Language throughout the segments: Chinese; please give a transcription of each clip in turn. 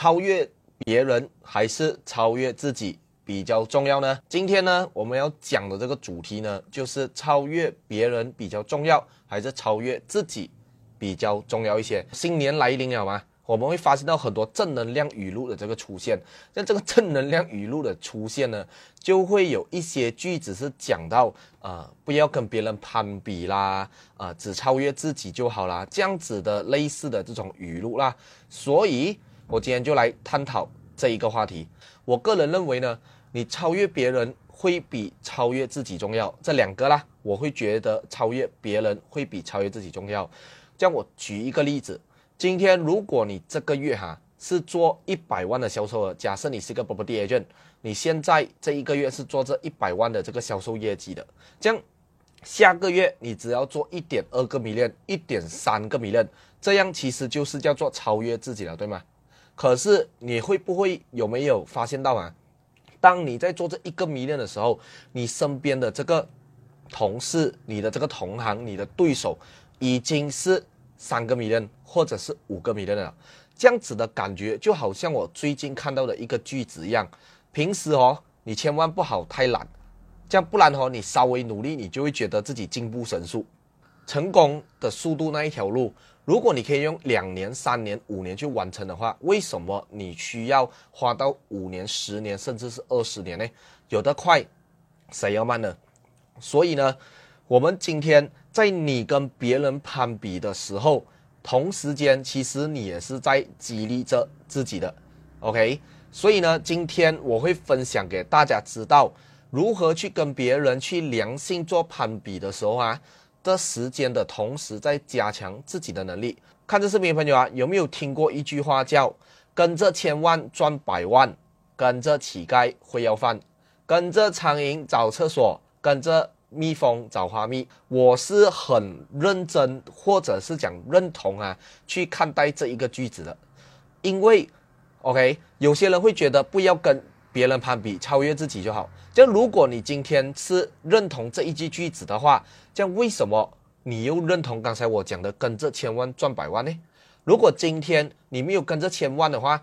超越别人还是超越自己比较重要呢？今天呢，我们要讲的这个主题呢，就是超越别人比较重要，还是超越自己比较重要一些？新年来临了吗？我们会发现到很多正能量语录的这个出现，像这个正能量语录的出现呢，就会有一些句子是讲到，呃，不要跟别人攀比啦，啊，只超越自己就好啦，这样子的类似的这种语录啦。所以，我今天就来探讨这一个话题。我个人认为呢，你超越别人会比超越自己重要，这两个啦，我会觉得超越别人会比超越自己重要。这样，我举一个例子。今天，如果你这个月哈是做一百万的销售额，假设你是一个 property agent，你现在这一个月是做这一百万的这个销售业绩的，这样下个月你只要做一点二个迷恋一点三个迷恋这样其实就是叫做超越自己了，对吗？可是你会不会有没有发现到啊？当你在做这一个迷恋的时候，你身边的这个同事、你的这个同行、你的对手已经是。三个迷恋或者是五个迷恋了，这样子的感觉就好像我最近看到的一个句子一样。平时哦，你千万不好太懒，这样不然哦，你稍微努力，你就会觉得自己进步神速。成功的速度那一条路，如果你可以用两年、三年、五年去完成的话，为什么你需要花到五年、十年，甚至是二十年呢？有的快，谁要慢呢？所以呢，我们今天。在你跟别人攀比的时候，同时间其实你也是在激励着自己的，OK？所以呢，今天我会分享给大家知道如何去跟别人去良性做攀比的时候啊的时间的同时，在加强自己的能力。看这视频的朋友啊，有没有听过一句话叫“跟着千万赚百万，跟着乞丐会要饭，跟着苍蝇找厕所，跟着”蜜蜂找花蜜，我是很认真，或者是讲认同啊，去看待这一个句子的，因为，OK，有些人会觉得不要跟别人攀比，超越自己就好。就如果你今天是认同这一句句子的话，这样为什么你又认同刚才我讲的跟着千万赚百万呢？如果今天你没有跟着千万的话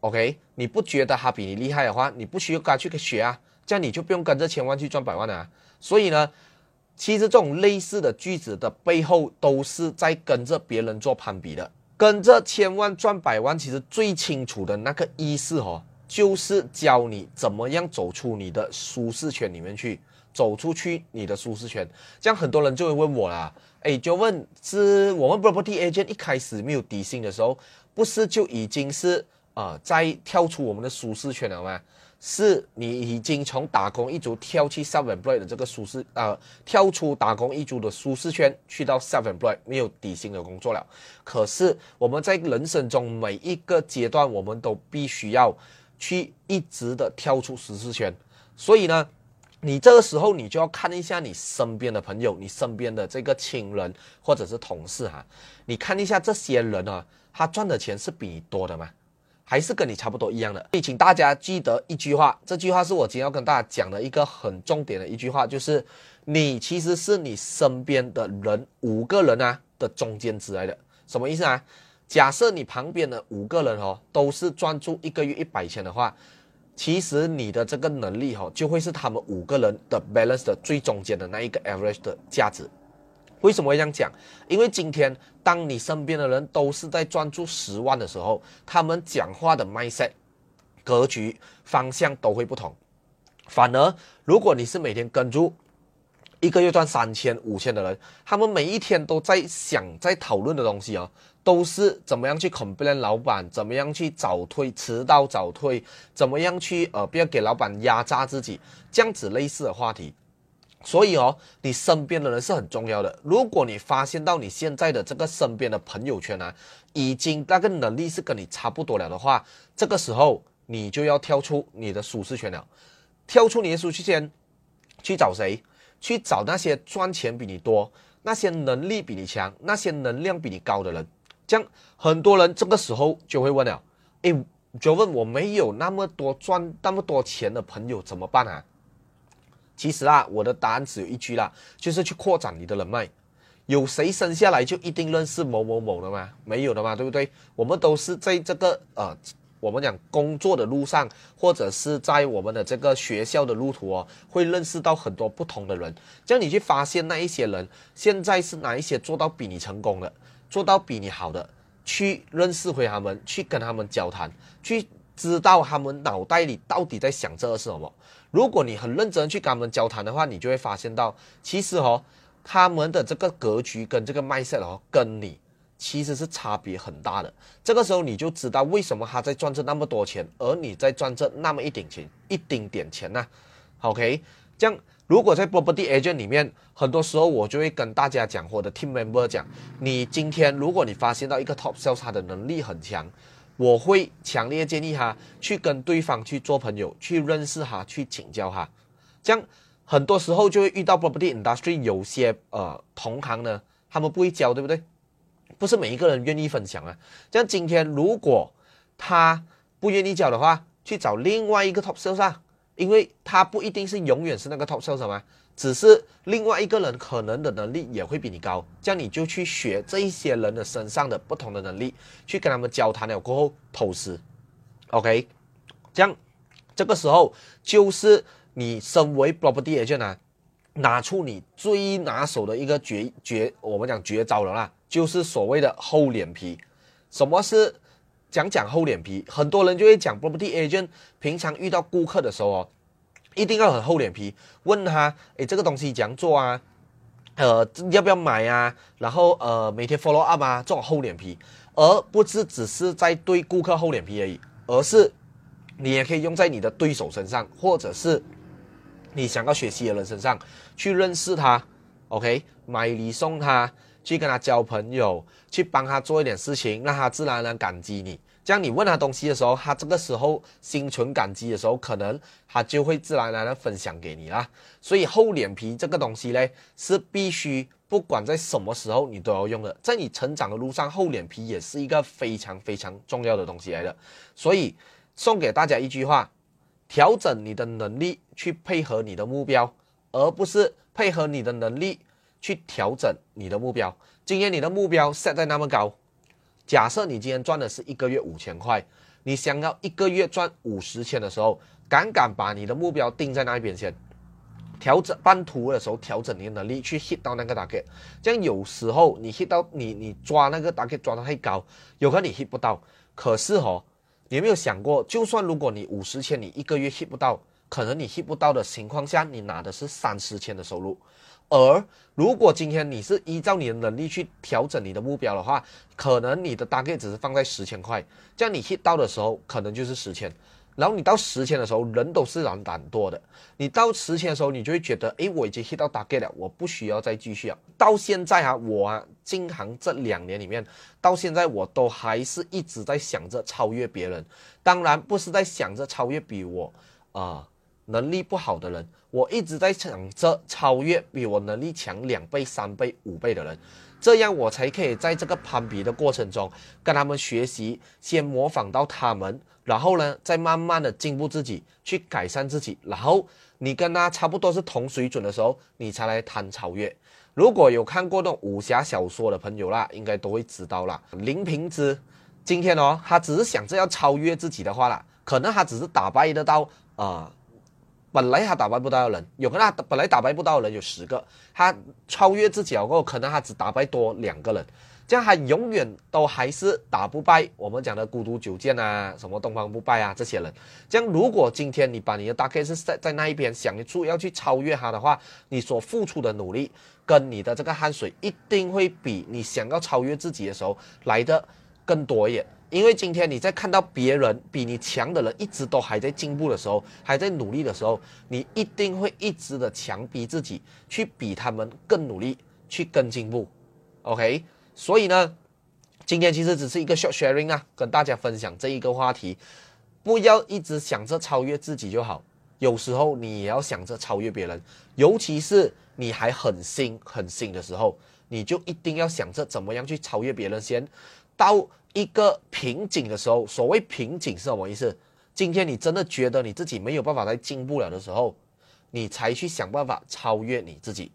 ，OK，你不觉得他比你厉害的话，你不需要跟他去学啊，这样你就不用跟着千万去赚百万了啊。所以呢，其实这种类似的句子的背后，都是在跟着别人做攀比的，跟着千万赚百万。其实最清楚的那个意思哦，就是教你怎么样走出你的舒适圈里面去，走出去你的舒适圈。这样很多人就会问我啦，哎，就问是我们 property agent 一开始没有底薪的时候，不是就已经是啊在跳出我们的舒适圈了吗？是你已经从打工一族跳去 self employed 的这个舒适啊，跳出打工一族的舒适圈，去到 self employed 没有底薪的工作了。可是我们在人生中每一个阶段，我们都必须要去一直的跳出舒适圈。所以呢，你这个时候你就要看一下你身边的朋友，你身边的这个亲人或者是同事哈，你看一下这些人啊，他赚的钱是比你多的吗？还是跟你差不多一样的，所以请大家记得一句话，这句话是我今天要跟大家讲的一个很重点的一句话，就是你其实是你身边的人五个人啊的中间值来的，什么意思啊？假设你旁边的五个人哦都是专注一个月一百千的话，其实你的这个能力哈就会是他们五个人的 balance 的最中间的那一个 average 的价值。为什么会这样讲？因为今天当你身边的人都是在专注十万的时候，他们讲话的 mindset、格局、方向都会不同。反而，如果你是每天跟住一个月赚三千、五千的人，他们每一天都在想、在讨论的东西啊，都是怎么样去 complain 老板，怎么样去早退、迟到早退，怎么样去呃不要给老板压榨自己，这样子类似的话题。所以哦，你身边的人是很重要的。如果你发现到你现在的这个身边的朋友圈啊，已经那个能力是跟你差不多了的话，这个时候你就要跳出你的舒适圈了，跳出你的舒适圈，去找谁？去找那些赚钱比你多、那些能力比你强、那些能量比你高的人。这样很多人这个时候就会问了：诶，就问我没有那么多赚那么多钱的朋友怎么办啊？其实啊，我的答案只有一句啦，就是去扩展你的人脉。有谁生下来就一定认识某某某的吗？没有的嘛，对不对？我们都是在这个呃我们讲工作的路上，或者是在我们的这个学校的路途哦，会认识到很多不同的人。这样你去发现那一些人现在是哪一些做到比你成功的，做到比你好的，去认识回他们，去跟他们交谈，去知道他们脑袋里到底在想这是什么。如果你很认真去跟他们交谈的话，你就会发现到，其实哦，他们的这个格局跟这个麦色哦，跟你。其实是差别很大的，这个时候你就知道为什么他在赚这那么多钱，而你在赚这那么一点钱，一丁点钱呢？OK，这样如果在 property agent 里面，很多时候我就会跟大家讲，或者 team member 讲，你今天如果你发现到一个 top sales 他的能力很强，我会强烈建议他去跟对方去做朋友，去认识他，去请教他。这样很多时候就会遇到 property industry 有些呃同行呢，他们不会教，对不对？不是每一个人愿意分享啊，像今天如果他不愿意教的话，去找另外一个 top sales 啊，因为他不一定是永远是那个 top sales 嘛，只是另外一个人可能的能力也会比你高，这样你就去学这一些人的身上的不同的能力，去跟他们交谈了过后投资，OK，这样这个时候就是你身为 property agent 啊，拿出你最拿手的一个绝绝，我们讲绝招了啦。就是所谓的厚脸皮，什么是讲讲厚脸皮？很多人就会讲 property agent，平常遇到顾客的时候哦，一定要很厚脸皮，问他，哎，这个东西怎样做啊？呃，要不要买啊？然后呃，每天 follow up 啊，这种厚脸皮，而不是只是在对顾客厚脸皮而已，而是你也可以用在你的对手身上，或者是你想要学习的人身上，去认识他，OK，买礼送他。去跟他交朋友，去帮他做一点事情，让他自然而然感激你。这样你问他东西的时候，他这个时候心存感激的时候，可能他就会自然而然分享给你啦。所以厚脸皮这个东西嘞，是必须不管在什么时候你都要用的。在你成长的路上，厚脸皮也是一个非常非常重要的东西来的。所以送给大家一句话：调整你的能力去配合你的目标，而不是配合你的能力。去调整你的目标。今天你的目标设在那么高，假设你今天赚的是一个月五千块，你想要一个月赚五十千的时候，敢敢把你的目标定在那一边先。调整半途的时候，调整你的能力去 hit 到那个 target。这样有时候你 hit 到你你抓那个 target 抓的太高，有可能你 hit 不到。可是哦，你有没有想过，就算如果你五十千你一个月 hit 不到，可能你 hit 不到的情况下，你拿的是三十千的收入。而如果今天你是依照你的能力去调整你的目标的话，可能你的大概只是放在十千块，这样你 hit 到的时候可能就是十千，然后你到十千的时候，人都是懒懒惰的，你到十千的时候，你就会觉得，哎，我已经 hit 到大概了，我不需要再继续了。到现在啊，我啊进行这两年里面，到现在我都还是一直在想着超越别人，当然不是在想着超越比我啊。能力不好的人，我一直在想着超越比我能力强两倍、三倍、五倍的人，这样我才可以在这个攀比的过程中跟他们学习，先模仿到他们，然后呢，再慢慢的进步自己，去改善自己。然后你跟他差不多是同水准的时候，你才来谈超越。如果有看过那种武侠小说的朋友啦，应该都会知道啦。林平之今天哦，他只是想着要超越自己的话啦，可能他只是打败得到啊。本来他打败不到的人，有可能他本来打败不到的人有十个，他超越自己过后，可能他只打败多两个人，这样他永远都还是打不败我们讲的孤独九剑啊，什么东方不败啊这些人。这样如果今天你把你的大 K 是在在那一边想一出要去超越他的话，你所付出的努力跟你的这个汗水一定会比你想要超越自己的时候来的更多一点。因为今天你在看到别人比你强的人一直都还在进步的时候，还在努力的时候，你一定会一直的强逼自己去比他们更努力，去更进步。OK，所以呢，今天其实只是一个 short sharing 啊，跟大家分享这一个话题，不要一直想着超越自己就好，有时候你也要想着超越别人，尤其是你还很新很新的时候，你就一定要想着怎么样去超越别人先到。一个瓶颈的时候，所谓瓶颈是什么意思？今天你真的觉得你自己没有办法再进步了的时候，你才去想办法超越你自己。